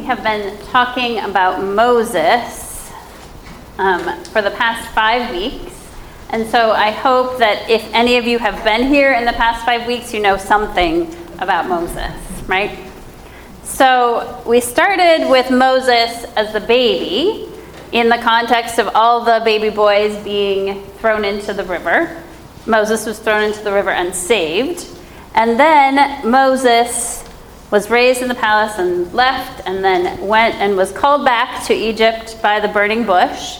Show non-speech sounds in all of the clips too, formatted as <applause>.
We have been talking about Moses um, for the past five weeks. And so I hope that if any of you have been here in the past five weeks, you know something about Moses, right? So we started with Moses as the baby in the context of all the baby boys being thrown into the river. Moses was thrown into the river and saved. And then Moses was raised in the palace and left, and then went and was called back to Egypt by the burning bush.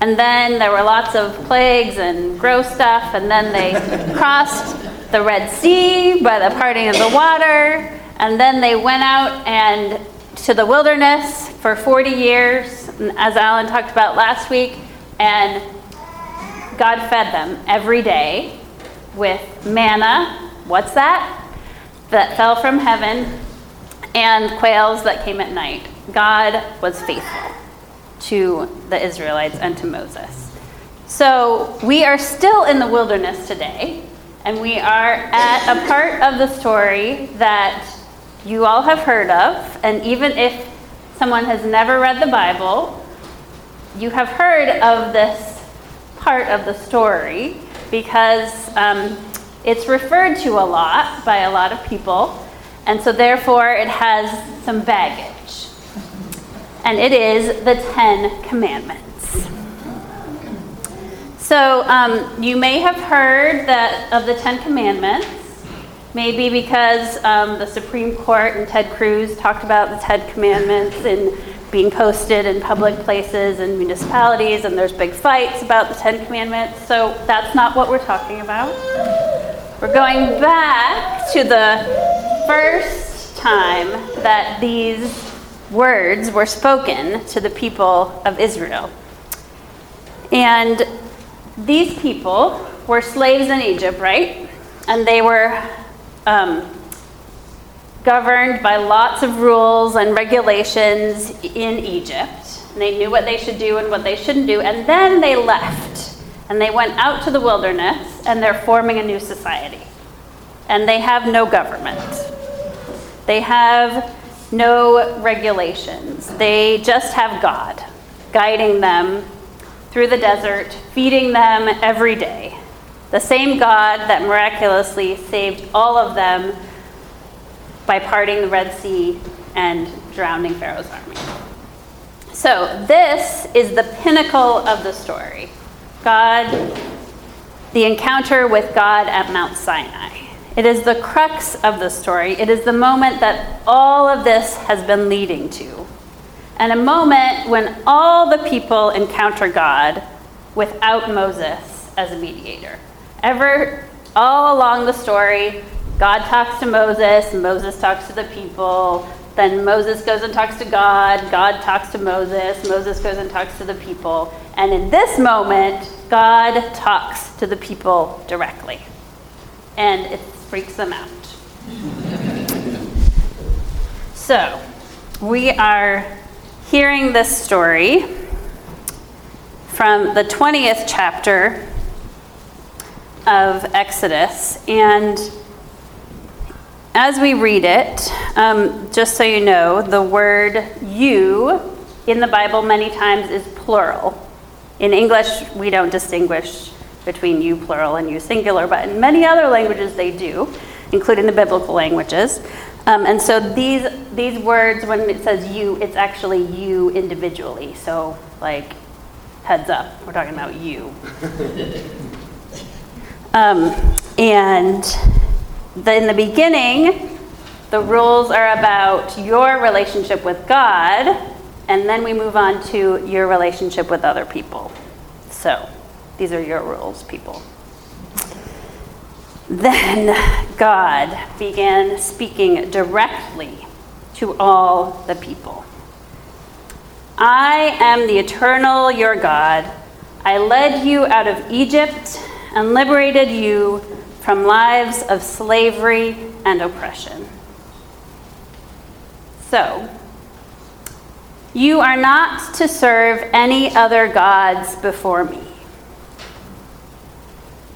And then there were lots of plagues and gross stuff, and then they <laughs> crossed the Red Sea by the parting of the water, and then they went out and to the wilderness for 40 years, as Alan talked about last week, and God fed them every day with manna. What's that? That fell from heaven, and quails that came at night. God was faithful to the Israelites and to Moses. So we are still in the wilderness today, and we are at a part of the story that you all have heard of, and even if someone has never read the Bible, you have heard of this part of the story because um, it's referred to a lot by a lot of people, and so therefore it has some baggage. And it is the Ten Commandments. So um, you may have heard that of the Ten Commandments. Maybe because um, the Supreme Court and Ted Cruz talked about the Ten Commandments and being posted in public places and municipalities, and there's big fights about the Ten Commandments. So that's not what we're talking about. We're going back to the first time that these words were spoken to the people of Israel. And these people were slaves in Egypt, right? And they were um, governed by lots of rules and regulations in Egypt. And they knew what they should do and what they shouldn't do. And then they left and they went out to the wilderness and they're forming a new society. And they have no government, they have no regulations. They just have God guiding them through the desert, feeding them every day. The same God that miraculously saved all of them by parting the Red Sea and drowning Pharaoh's army. So, this is the pinnacle of the story God, the encounter with God at Mount Sinai. It is the crux of the story. It is the moment that all of this has been leading to. And a moment when all the people encounter God without Moses as a mediator. Ever, all along the story, God talks to Moses, Moses talks to the people, then Moses goes and talks to God, God talks to Moses, Moses goes and talks to the people. And in this moment, God talks to the people directly. And it freaks them out. <laughs> so, we are hearing this story from the 20th chapter of Exodus. And as we read it, um, just so you know, the word you in the Bible many times is plural. In English, we don't distinguish between you plural and you singular, but in many other languages they do, including the biblical languages. Um, and so these these words, when it says you, it's actually you individually. So like, heads up, we're talking about you. <laughs> um, and the, in the beginning, the rules are about your relationship with God, and then we move on to your relationship with other people. So. These are your rules, people. Then God began speaking directly to all the people. I am the eternal your God. I led you out of Egypt and liberated you from lives of slavery and oppression. So, you are not to serve any other gods before me.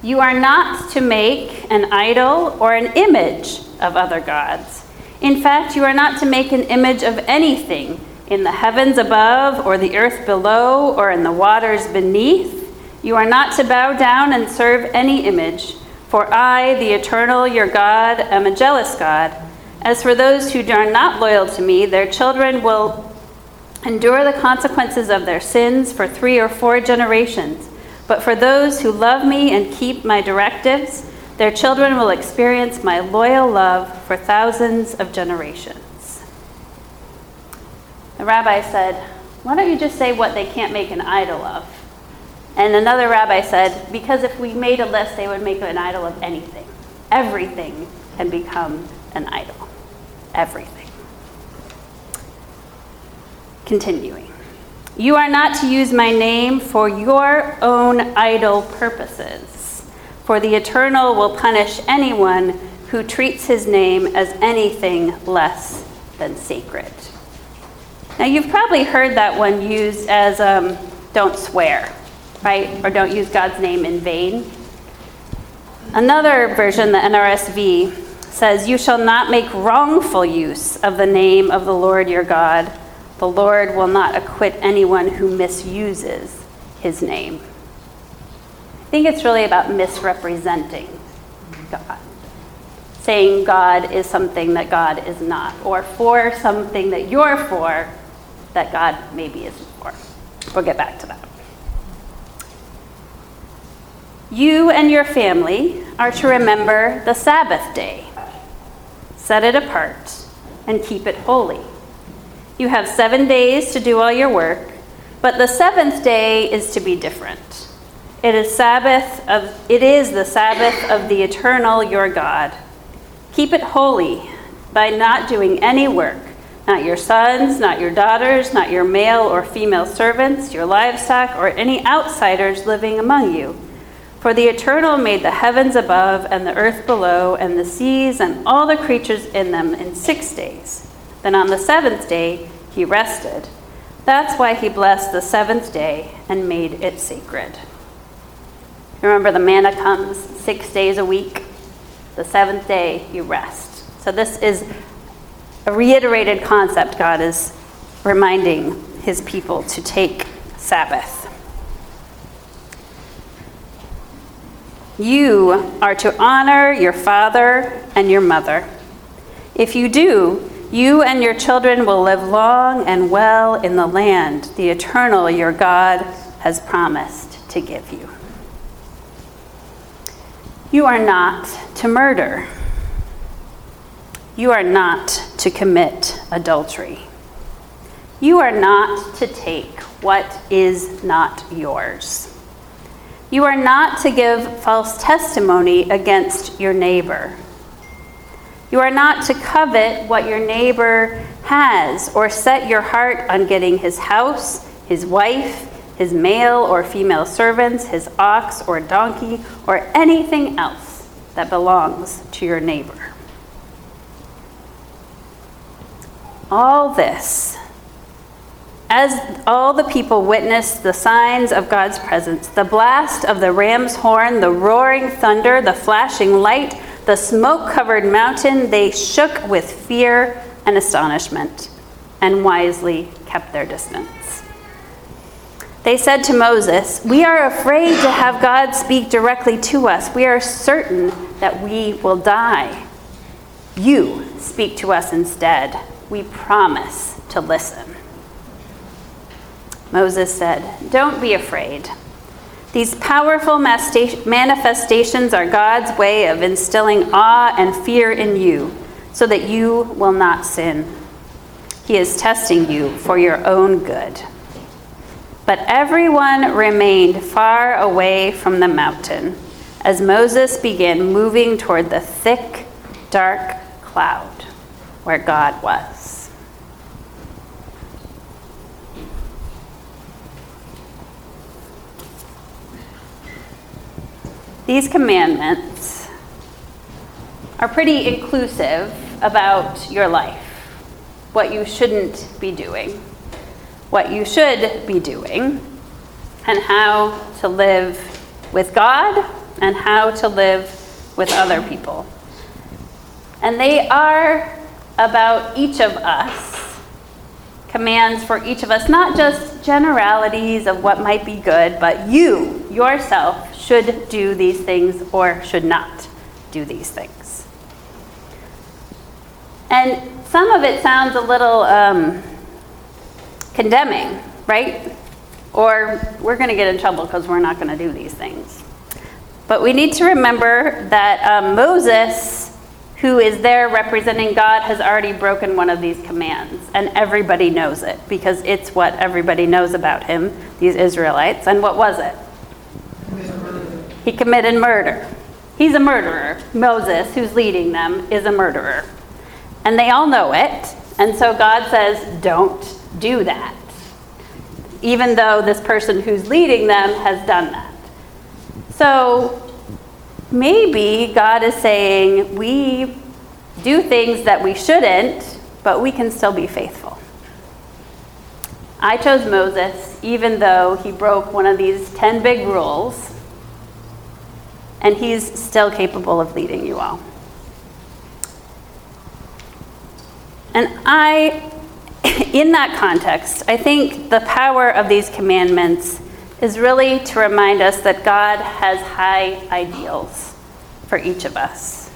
You are not to make an idol or an image of other gods. In fact, you are not to make an image of anything in the heavens above, or the earth below, or in the waters beneath. You are not to bow down and serve any image, for I, the eternal your God, am a jealous God. As for those who are not loyal to me, their children will endure the consequences of their sins for three or four generations. But for those who love me and keep my directives, their children will experience my loyal love for thousands of generations. The rabbi said, Why don't you just say what they can't make an idol of? And another rabbi said, Because if we made a list, they would make an idol of anything. Everything can become an idol. Everything. Continuing. You are not to use my name for your own idle purposes, for the Eternal will punish anyone who treats his name as anything less than sacred. Now, you've probably heard that one used as um, don't swear, right? Or don't use God's name in vain. Another version, the NRSV, says, You shall not make wrongful use of the name of the Lord your God the Lord will not acquit anyone who misuses his name. I think it's really about misrepresenting God. Saying God is something that God is not, or for something that you're for that God maybe isn't for. We'll get back to that. You and your family are to remember the Sabbath day, set it apart, and keep it holy. You have seven days to do all your work, but the seventh day is to be different. It is Sabbath of it is the Sabbath of the eternal your God. Keep it holy by not doing any work, not your sons, not your daughters, not your male or female servants, your livestock, or any outsiders living among you. For the Eternal made the heavens above and the earth below and the seas and all the creatures in them in six days then on the seventh day, he rested. That's why he blessed the seventh day and made it sacred. Remember, the manna comes six days a week. The seventh day, you rest. So, this is a reiterated concept God is reminding his people to take Sabbath. You are to honor your father and your mother. If you do, you and your children will live long and well in the land the eternal your God has promised to give you. You are not to murder. You are not to commit adultery. You are not to take what is not yours. You are not to give false testimony against your neighbor. You are not to covet what your neighbor has or set your heart on getting his house, his wife, his male or female servants, his ox or donkey, or anything else that belongs to your neighbor. All this, as all the people witnessed the signs of God's presence, the blast of the ram's horn, the roaring thunder, the flashing light, the smoke covered mountain, they shook with fear and astonishment and wisely kept their distance. They said to Moses, We are afraid to have God speak directly to us. We are certain that we will die. You speak to us instead. We promise to listen. Moses said, Don't be afraid. These powerful manifestations are God's way of instilling awe and fear in you so that you will not sin. He is testing you for your own good. But everyone remained far away from the mountain as Moses began moving toward the thick, dark cloud where God was. These commandments are pretty inclusive about your life, what you shouldn't be doing, what you should be doing, and how to live with God and how to live with other people. And they are about each of us, commands for each of us, not just generalities of what might be good, but you, yourself, should do these things or should not do these things. And some of it sounds a little um, condemning, right? Or we're going to get in trouble because we're not going to do these things. But we need to remember that um, Moses, who is there representing God, has already broken one of these commands. And everybody knows it because it's what everybody knows about him, these Israelites. And what was it? He committed murder. He's a murderer. Moses, who's leading them, is a murderer. And they all know it. And so God says, don't do that. Even though this person who's leading them has done that. So maybe God is saying we do things that we shouldn't, but we can still be faithful. I chose Moses even though he broke one of these 10 big rules, and he's still capable of leading you all. And I, <laughs> in that context, I think the power of these commandments is really to remind us that God has high ideals for each of us,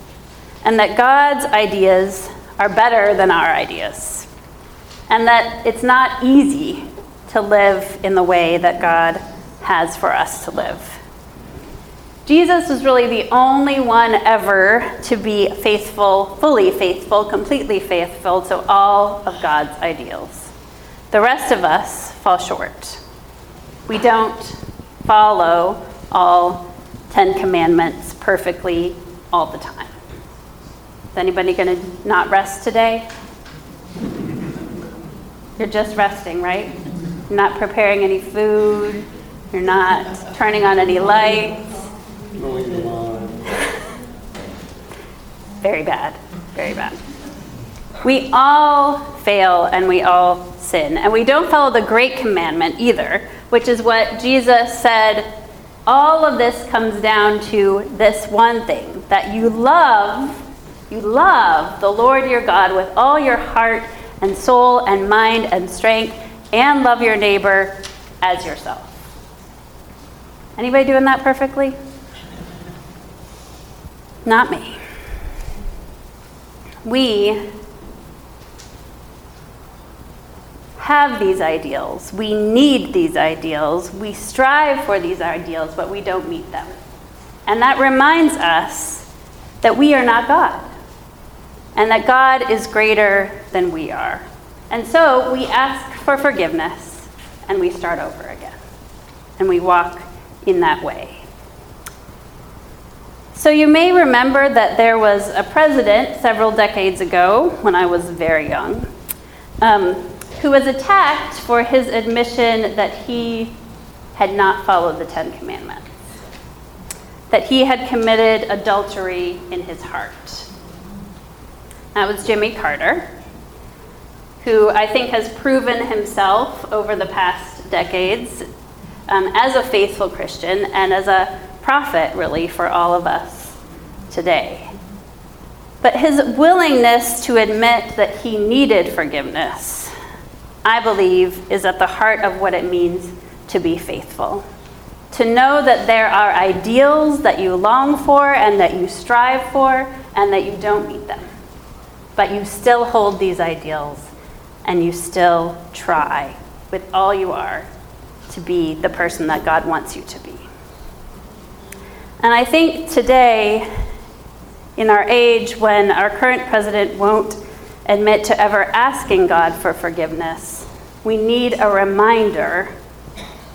and that God's ideas are better than our ideas, and that it's not easy to live in the way that God has for us to live. Jesus was really the only one ever to be faithful, fully faithful, completely faithful to all of God's ideals. The rest of us fall short we don't follow all Ten Commandments perfectly all the time. Is anybody going to not rest today? You're just resting, right? You're not preparing any food. You're not turning on any lights. <laughs> Very bad. Very bad. We all fail and we all sin. And we don't follow the great commandment either, which is what Jesus said. All of this comes down to this one thing that you love, you love the Lord your God with all your heart and soul and mind and strength, and love your neighbor as yourself. Anybody doing that perfectly? Not me. We have these ideals. We need these ideals. We strive for these ideals, but we don't meet them. And that reminds us that we are not God and that God is greater than we are. And so we ask for forgiveness and we start over again. And we walk in that way. So you may remember that there was a president several decades ago when I was very young. Um, who was attacked for his admission that he had not followed the Ten Commandments, that he had committed adultery in his heart. That was Jimmy Carter, who I think has proven himself over the past decades um, as a faithful Christian and as a prophet, really, for all of us today. But his willingness to admit that he needed forgiveness I believe, is at the heart of what it means to be faithful. To know that there are ideals that you long for and that you strive for and that you don't meet them. But you still hold these ideals and you still try with all you are to be the person that God wants you to be. And I think today, in our age when our current president won't admit to ever asking God for forgiveness, we need a reminder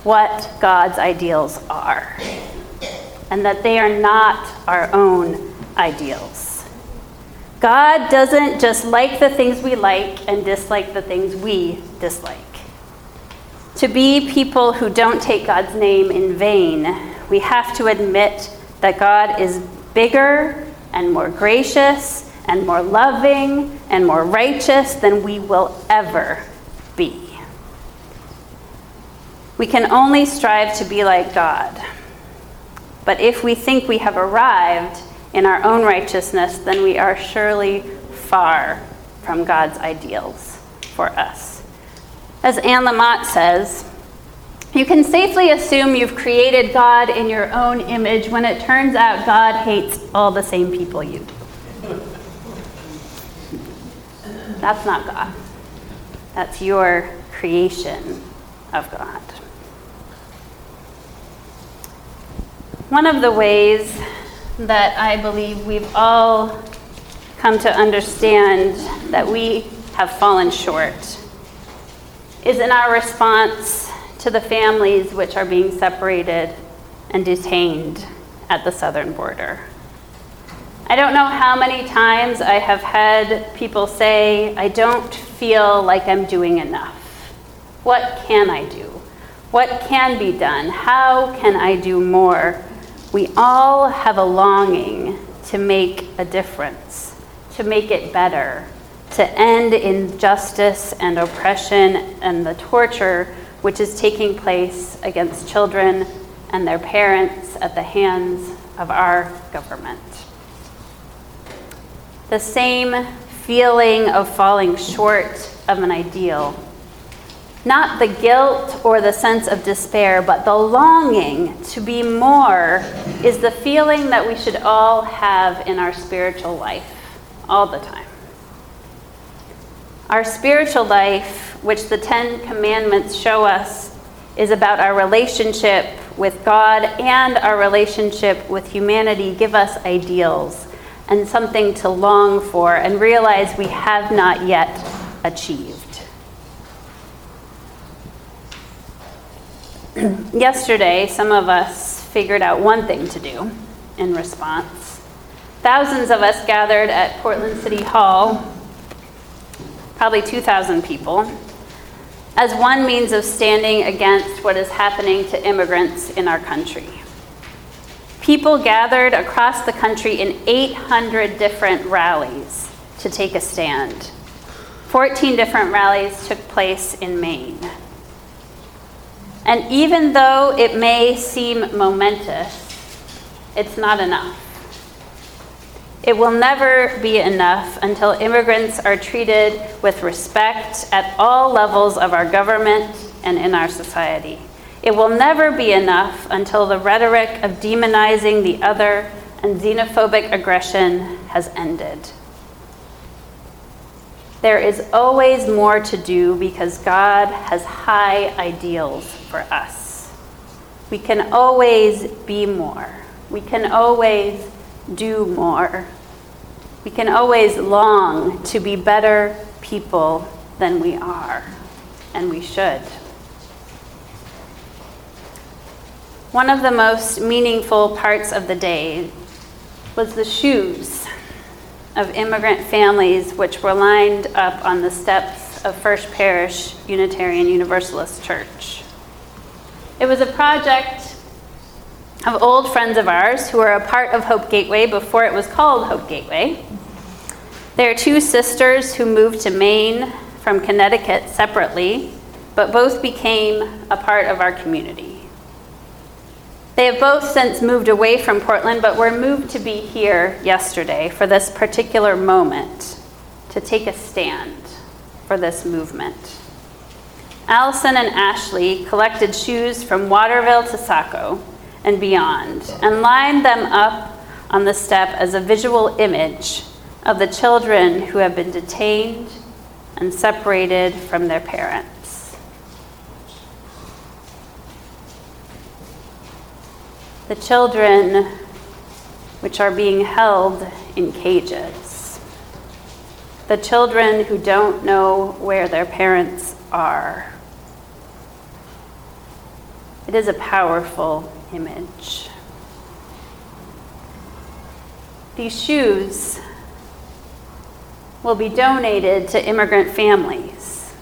what God's ideals are and that they are not our own ideals. God doesn't just like the things we like and dislike the things we dislike. To be people who don't take God's name in vain, we have to admit that God is bigger and more gracious and more loving and more righteous than we will ever be. We can only strive to be like God. But if we think we have arrived in our own righteousness, then we are surely far from God's ideals for us. As Anne Lamott says, you can safely assume you've created God in your own image when it turns out God hates all the same people you do. That's not God. That's your creation of God. One of the ways that I believe we've all come to understand that we have fallen short is in our response to the families which are being separated and detained at the southern border. I don't know how many times I have had people say, I don't feel like I'm doing enough. What can I do? What can be done? How can I do more? We all have a longing to make a difference, to make it better, to end injustice and oppression and the torture which is taking place against children and their parents at the hands of our government. The same feeling of falling short of an ideal. Not the guilt or the sense of despair, but the longing to be more is the feeling that we should all have in our spiritual life all the time. Our spiritual life, which the Ten Commandments show us, is about our relationship with God and our relationship with humanity, give us ideals and something to long for and realize we have not yet achieved. <clears throat> Yesterday, some of us figured out one thing to do in response. Thousands of us gathered at Portland City Hall probably 2,000 people, as one means of standing against what is happening to immigrants in our country. People gathered across the country in 800 different rallies to take a stand. 14 different rallies took place in Maine. And even though it may seem momentous, it's not enough. It will never be enough until immigrants are treated with respect at all levels of our government and in our society. It will never be enough until the rhetoric of demonizing the other and xenophobic aggression has ended. There is always more to do because God has high ideals for us. We can always be more. We can always do more. We can always long to be better people than we are, and we should. One of the most meaningful parts of the day was the shoes of immigrant families which were lined up on the steps of First Parish Unitarian Universalist Church. It was a project of old friends of ours who were a part of Hope Gateway before it was called Hope Gateway. They are two sisters who moved to Maine from Connecticut separately, but both became a part of our community. They have both since moved away from Portland, but were moved to be here yesterday for this particular moment to take a stand for this movement. Allison and Ashley collected shoes from Waterville to Saco and beyond, and lined them up on the step as a visual image of the children who have been detained and separated from their parents. The children which are being held in cages. The children who don't know where their parents are. It is a powerful image. These shoes will be donated to immigrant families.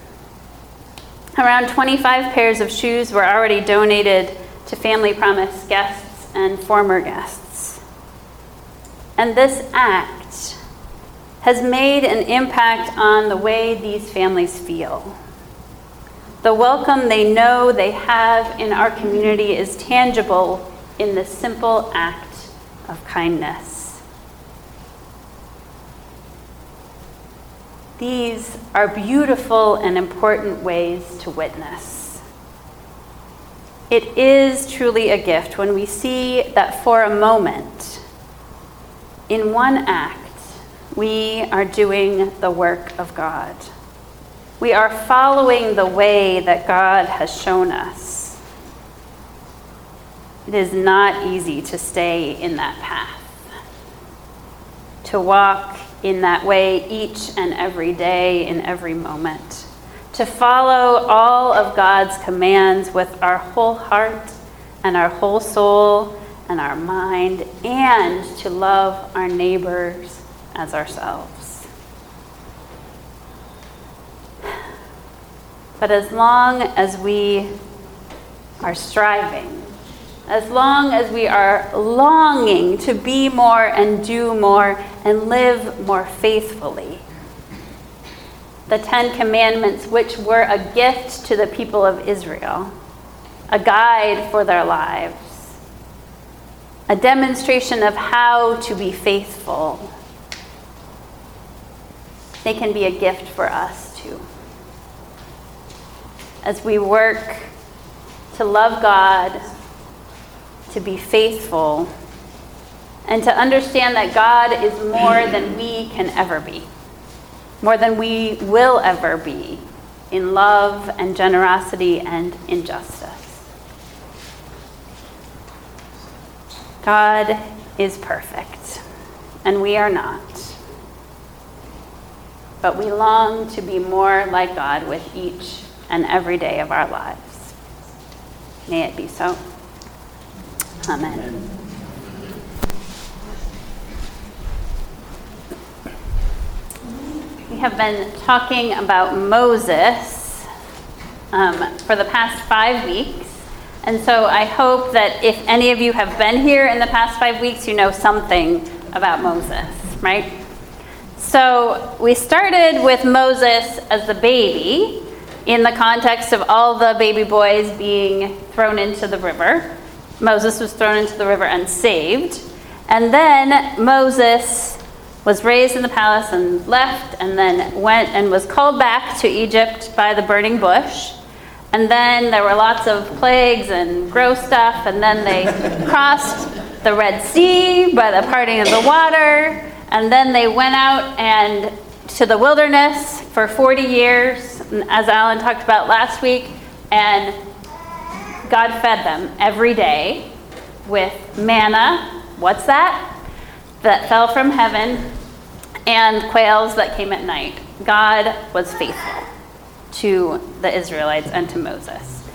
Around 25 pairs of shoes were already donated to Family Promise guests and former guests. And this act has made an impact on the way these families feel. The welcome they know they have in our community is tangible in the simple act of kindness. these are beautiful and important ways to witness. It is truly a gift when we see that for a moment, in one act, we are doing the work of God. We are following the way that God has shown us. It is not easy to stay in that path, to walk in that way each and every day, in every moment, to follow all of God's commands with our whole heart and our whole soul and our mind, and to love our neighbors as ourselves. But as long as we are striving, as long as we are longing to be more and do more and live more faithfully. The Ten Commandments, which were a gift to the people of Israel, a guide for their lives, a demonstration of how to be faithful, they can be a gift for us. As we work to love God, to be faithful, and to understand that God is more than we can ever be, more than we will ever be in love and generosity and injustice. God is perfect, and we are not. But we long to be more like God with each and every day of our lives. May it be so. Amen. We have been talking about Moses um, for the past five weeks. And so I hope that if any of you have been here in the past five weeks, you know something about Moses, right? So we started with Moses as the baby in the context of all the baby boys being thrown into the river. Moses was thrown into the river and saved. And then Moses was raised in the palace and left, and then went and was called back to Egypt by the burning bush. And then there were lots of plagues and gross stuff, and then they <laughs> crossed the Red Sea by the parting of the water. And then they went out and to the wilderness for 40 years, as Alan talked about last week, and God fed them every day with manna. What's that? That fell from heaven, and quails that came at night. God was faithful to the Israelites and to Moses.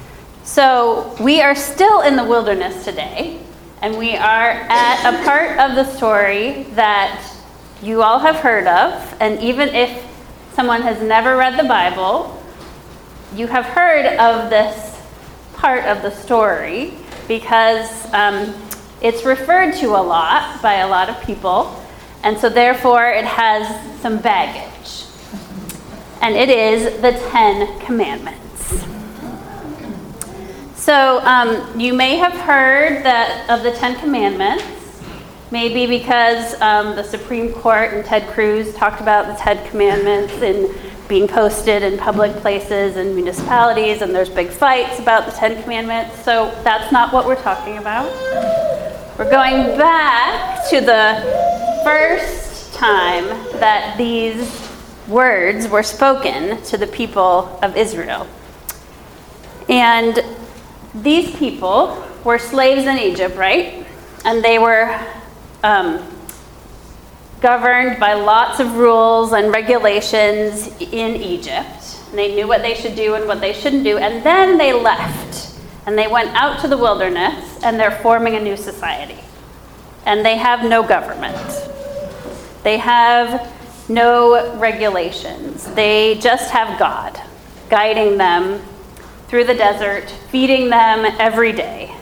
So we are still in the wilderness today, and we are at a part of the story that you all have heard of, and even if someone has never read the Bible, you have heard of this part of the story because um, it's referred to a lot by a lot of people, and so therefore it has some baggage. And it is the Ten Commandments. So um, you may have heard that of the Ten Commandments. Maybe because um, the Supreme Court and Ted Cruz talked about the Ten Commandments and being posted in public places and municipalities, and there's big fights about the Ten Commandments. So that's not what we're talking about. We're going back to the first time that these words were spoken to the people of Israel. And these people were slaves in Egypt, right? And they were um, governed by lots of rules and regulations in Egypt. And they knew what they should do and what they shouldn't do. And then they left and they went out to the wilderness and they're forming a new society. And they have no government, they have no regulations. They just have God guiding them through the desert, feeding them every day.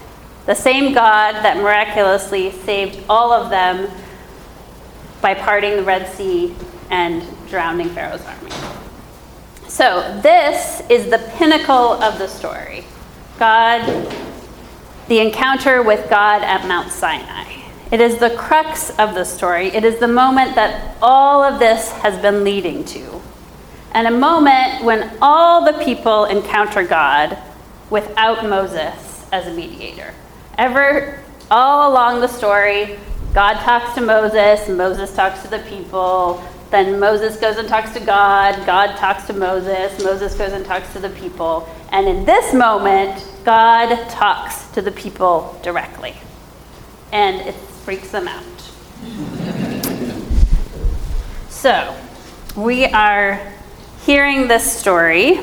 The same God that miraculously saved all of them by parting the Red Sea and drowning Pharaoh's army. So, this is the pinnacle of the story God, the encounter with God at Mount Sinai. It is the crux of the story. It is the moment that all of this has been leading to. and a moment when all the people encounter God without Moses as a mediator. Ever, all along the story, God talks to Moses, Moses talks to the people, then Moses goes and talks to God, God talks to Moses, Moses goes and talks to the people. And in this moment, God talks to the people directly. And it freaks them out. <laughs> so, we are hearing this story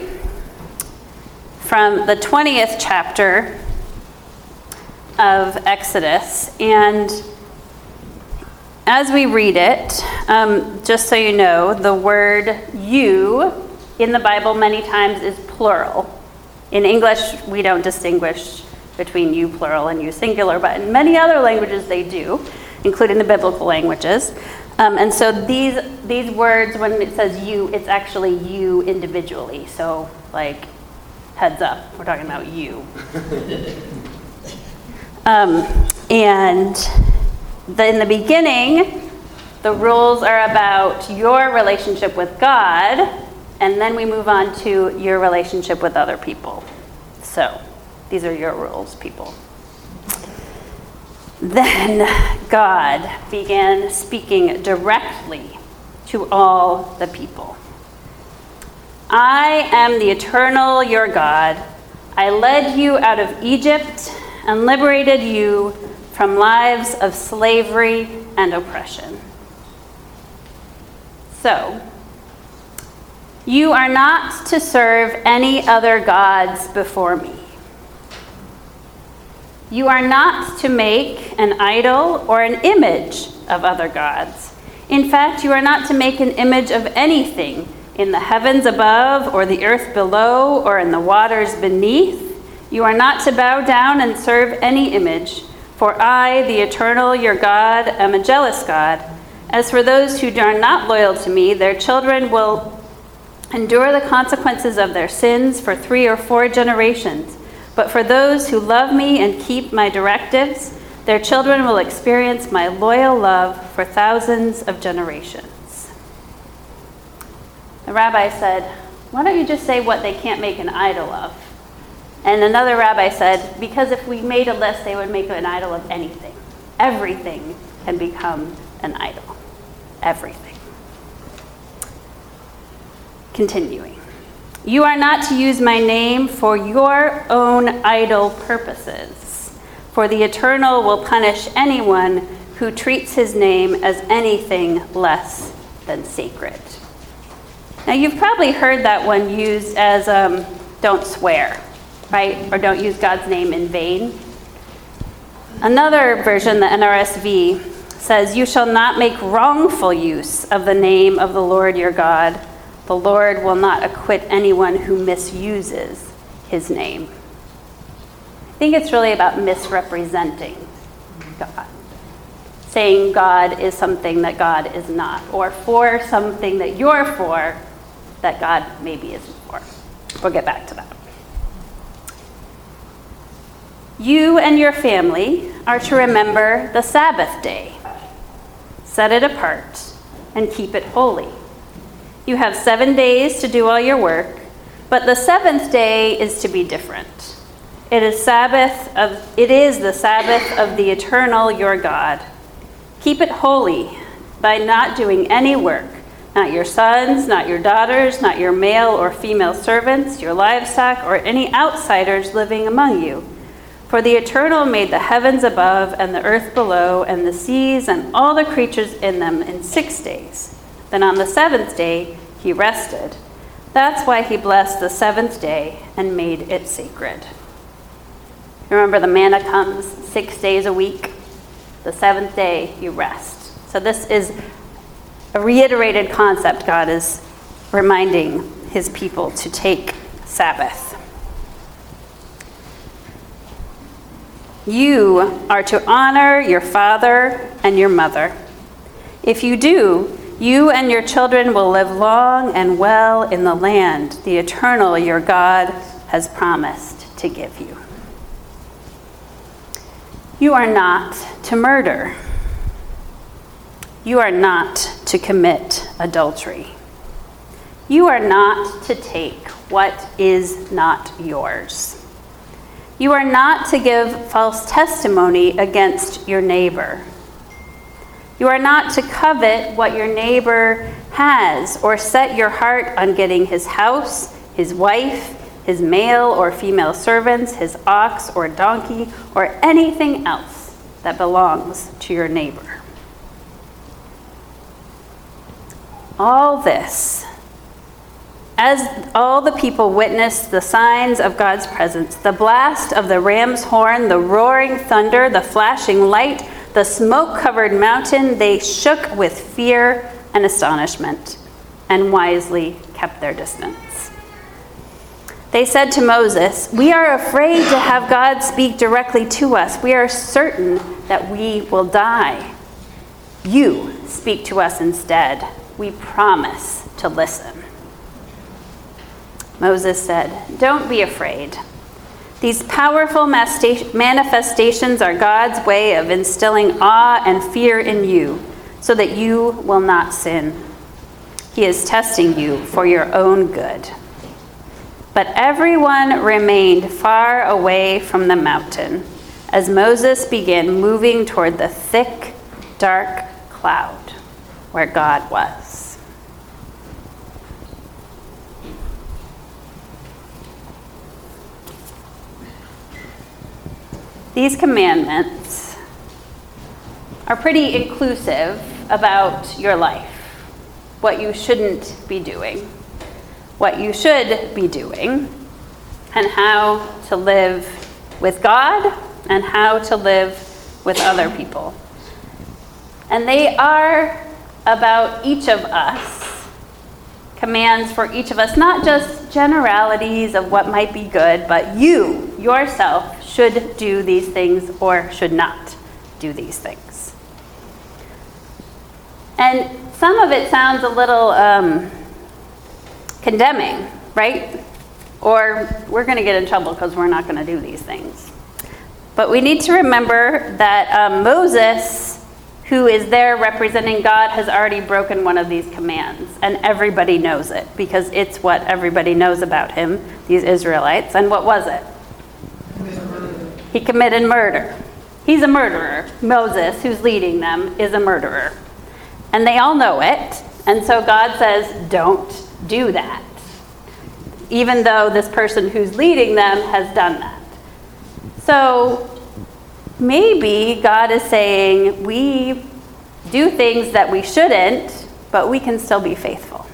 from the 20th chapter of Exodus. And as we read it, um, just so you know, the word you in the Bible many times is plural. In English, we don't distinguish between you plural and you singular, but in many other languages they do, including the biblical languages. Um, and so these these words, when it says you, it's actually you individually. So like, heads up, we're talking about you. <laughs> um, and the, in the beginning, the rules are about your relationship with God, and then we move on to your relationship with other people. So, these are your rules, people. Then God began speaking directly to all the people. I am the eternal your God. I led you out of Egypt and liberated you from lives of slavery and oppression. So, you are not to serve any other gods before me. You are not to make an idol or an image of other gods. In fact, you are not to make an image of anything in the heavens above, or the earth below, or in the waters beneath. You are not to bow down and serve any image for I, the eternal, your God, am a jealous God. As for those who are not loyal to me, their children will endure the consequences of their sins for three or four generations. But for those who love me and keep my directives, their children will experience my loyal love for thousands of generations. The rabbi said, Why don't you just say what they can't make an idol of? And another rabbi said, because if we made a list, they would make an idol of anything. Everything can become an idol. Everything. Continuing. You are not to use my name for your own idle purposes, for the Eternal will punish anyone who treats his name as anything less than sacred. Now, you've probably heard that one used as um, don't swear right? Or don't use God's name in vain. Another version, the NRSV, says, You shall not make wrongful use of the name of the Lord your God. The Lord will not acquit anyone who misuses his name. I think it's really about misrepresenting God. Saying God is something that God is not, or for something that you're for that God maybe isn't for. We'll get back to that. You and your family are to remember the Sabbath day. Set it apart and keep it holy. You have seven days to do all your work, but the seventh day is to be different. It is Sabbath of it is the Sabbath of the eternal your God. Keep it holy by not doing any work, not your sons, not your daughters, not your male or female servants, your livestock, or any outsiders living among you for the Eternal made the heavens above and the earth below and the seas and all the creatures in them in six days. Then on the seventh day he rested. That's why he blessed the seventh day and made it sacred. Remember, the manna comes six days a week. The seventh day you rest. So, this is a reiterated concept God is reminding his people to take Sabbath. You are to honor your father and your mother. If you do, you and your children will live long and well in the land the eternal your God has promised to give you. You are not to murder. You are not to commit adultery. You are not to take what is not yours. You are not to give false testimony against your neighbor. You are not to covet what your neighbor has or set your heart on getting his house, his wife, his male or female servants, his ox or donkey, or anything else that belongs to your neighbor. All this, as all the people witnessed the signs of God's presence, the blast of the ram's horn, the roaring thunder, the flashing light, the smoke covered mountain, they shook with fear and astonishment and wisely kept their distance. They said to Moses, We are afraid to have God speak directly to us. We are certain that we will die. You speak to us instead. We promise to listen. Moses said, Don't be afraid. These powerful manifestations are God's way of instilling awe and fear in you so that you will not sin. He is testing you for your own good. But everyone remained far away from the mountain as Moses began moving toward the thick, dark cloud where God was. These commandments are pretty inclusive about your life, what you shouldn't be doing, what you should be doing, and how to live with God and how to live with other people. And they are about each of us commands for each of us, not just generalities of what might be good, but you, yourself, should do these things or should not do these things. And some of it sounds a little um, condemning, right? Or we're going to get in trouble because we're not going to do these things. But we need to remember that um, Moses who is there representing God has already broken one of these commands. And everybody knows it because it's what everybody knows about him, these Israelites. And what was it? He committed murder. He's a murderer. Moses, who's leading them, is a murderer. And they all know it. And so God says, don't do that. Even though this person who's leading them has done that. So maybe God is saying we do things that we shouldn't, but we can still be faithful.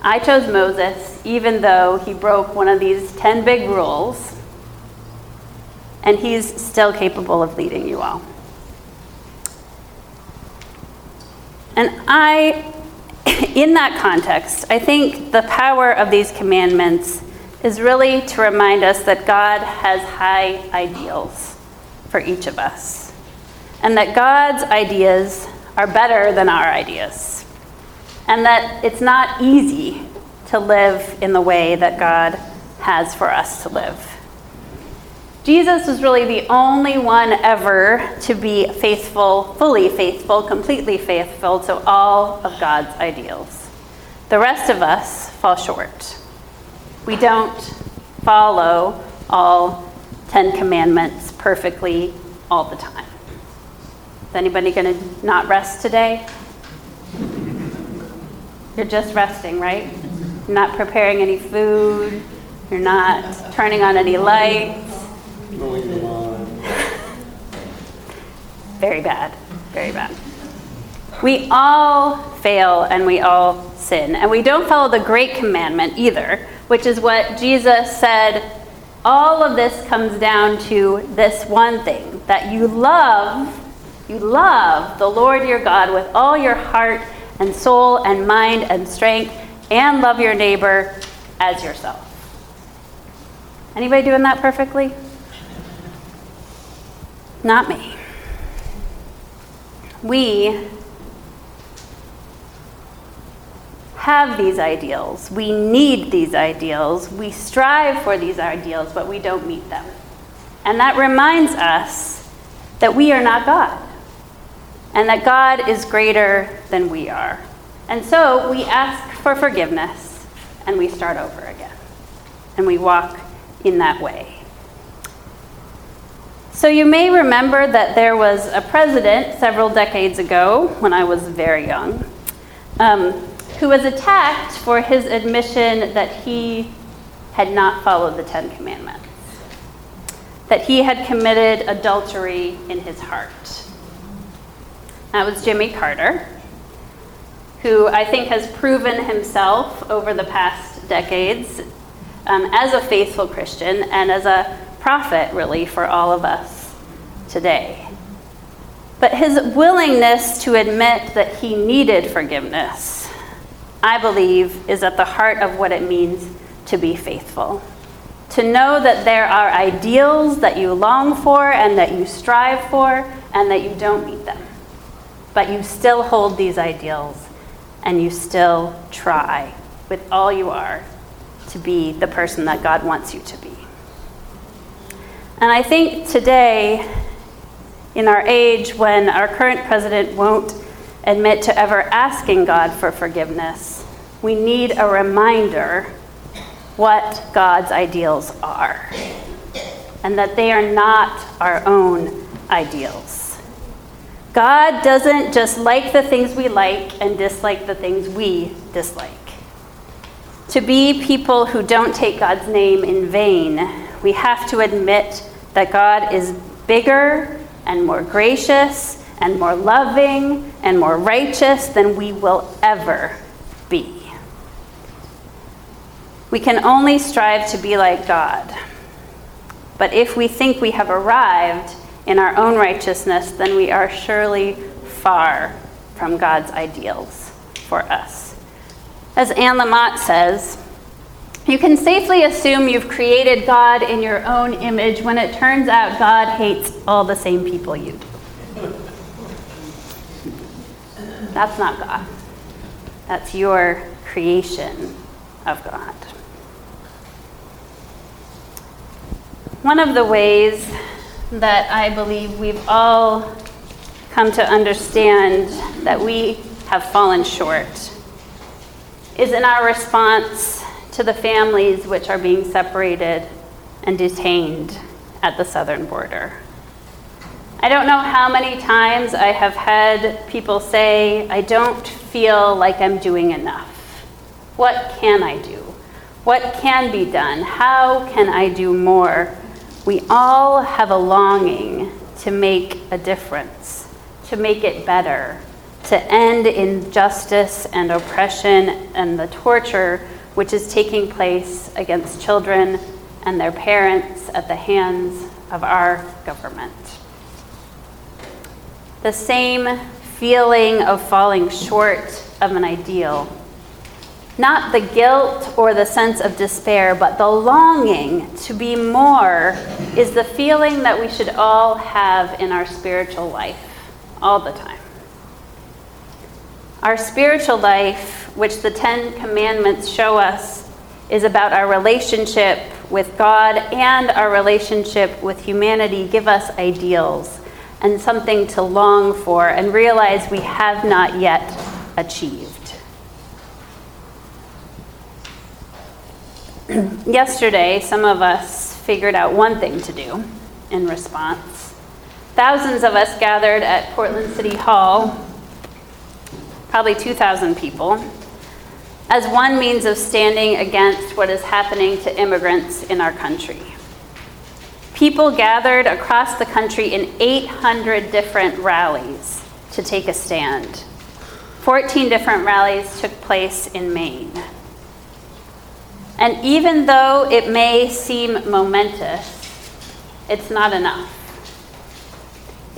I chose Moses even though he broke one of these 10 big rules, and he's still capable of leading you all. And I, <laughs> in that context, I think the power of these commandments is really to remind us that God has high ideals for each of us, and that God's ideas are better than our ideas, and that it's not easy to live in the way that God has for us to live. Jesus was really the only one ever to be faithful, fully faithful, completely faithful to all of God's ideals. The rest of us fall short we don't follow all Ten Commandments perfectly all the time. Is anybody going to not rest today? You're just resting, right? You're not preparing any food. You're not turning on any lights. <laughs> Very bad. Very bad. We all fail and we all sin. And we don't follow the great commandment either, which is what Jesus said. All of this comes down to this one thing that you love, you love the Lord your God with all your heart and soul and mind and strength, and love your neighbor as yourself. Anybody doing that perfectly? Not me. We have these ideals. We need these ideals. We strive for these ideals, but we don't meet them. And that reminds us that we are not God and that God is greater than we are. And so we ask for forgiveness and we start over again. And we walk in that way. So you may remember that there was a president several decades ago, when I was very young, um, who was attacked for his admission that he had not followed the Ten Commandments, that he had committed adultery in his heart. That was Jimmy Carter, who I think has proven himself over the past decades um, as a faithful Christian and as a prophet, really, for all of us today. But his willingness to admit that he needed forgiveness, I believe, is at the heart of what it means to be faithful. To know that there are ideals that you long for and that you strive for and that you don't meet them. But you still hold these ideals and you still try with all you are to be the person that God wants you to be. And I think today, in our age when our current president won't admit to ever asking God for forgiveness, we need a reminder what God's ideals are and that they are not our own ideals. God doesn't just like the things we like and dislike the things we dislike. To be people who don't take God's name in vain, we have to admit that God is bigger and more gracious and more loving and more righteous than we will ever be. We can only strive to be like God. But if we think we have arrived in our own righteousness, then we are surely far from God's ideals for us. As Anne Lamott says, you can safely assume you've created God in your own image when it turns out God hates all the same people you do. That's not God. That's your creation of God. One of the ways that I believe we've all come to understand that we have fallen short is in our response to the families which are being separated and detained at the southern border. I don't know how many times I have had people say, I don't feel like I'm doing enough. What can I do? What can be done? How can I do more? We all have a longing to make a difference, to make it better, to end injustice and oppression and the torture which is taking place against children and their parents at the hands of our government. The same feeling of falling short of an ideal. Not the guilt or the sense of despair, but the longing to be more is the feeling that we should all have in our spiritual life all the time. Our spiritual life which the Ten Commandments show us is about our relationship with God and our relationship with humanity, give us ideals and something to long for and realize we have not yet achieved. <clears throat> Yesterday, some of us figured out one thing to do in response. Thousands of us gathered at Portland City Hall, probably 2,000 people, as one means of standing against what is happening to immigrants in our country. People gathered across the country in 800 different rallies to take a stand. 14 different rallies took place in Maine. And even though it may seem momentous, it's not enough.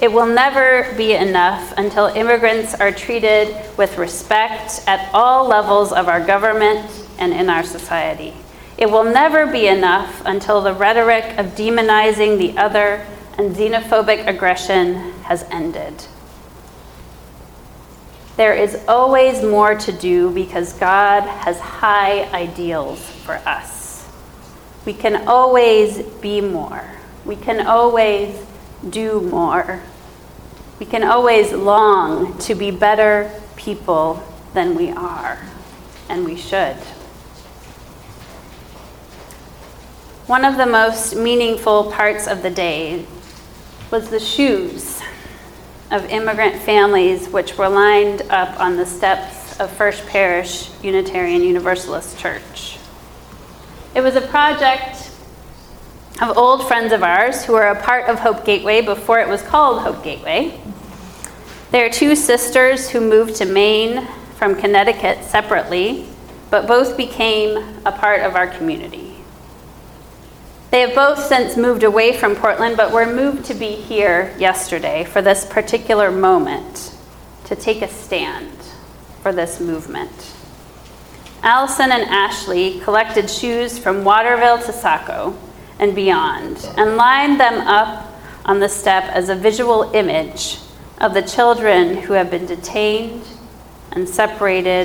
It will never be enough until immigrants are treated with respect at all levels of our government and in our society. It will never be enough until the rhetoric of demonizing the other and xenophobic aggression has ended. There is always more to do because God has high ideals for us. We can always be more. We can always do more. We can always long to be better people than we are. and we should. One of the most meaningful parts of the day was the shoes of immigrant families which were lined up on the steps of First Parish Unitarian Universalist Church. It was a project of old friends of ours who were a part of Hope Gateway before it was called Hope Gateway. They are two sisters who moved to Maine from Connecticut separately, but both became a part of our community. They have both since moved away from Portland, but were moved to be here yesterday for this particular moment to take a stand for this movement. Allison and Ashley collected shoes from Waterville to Saco and beyond and lined them up on the step as a visual image of the children who have been detained and separated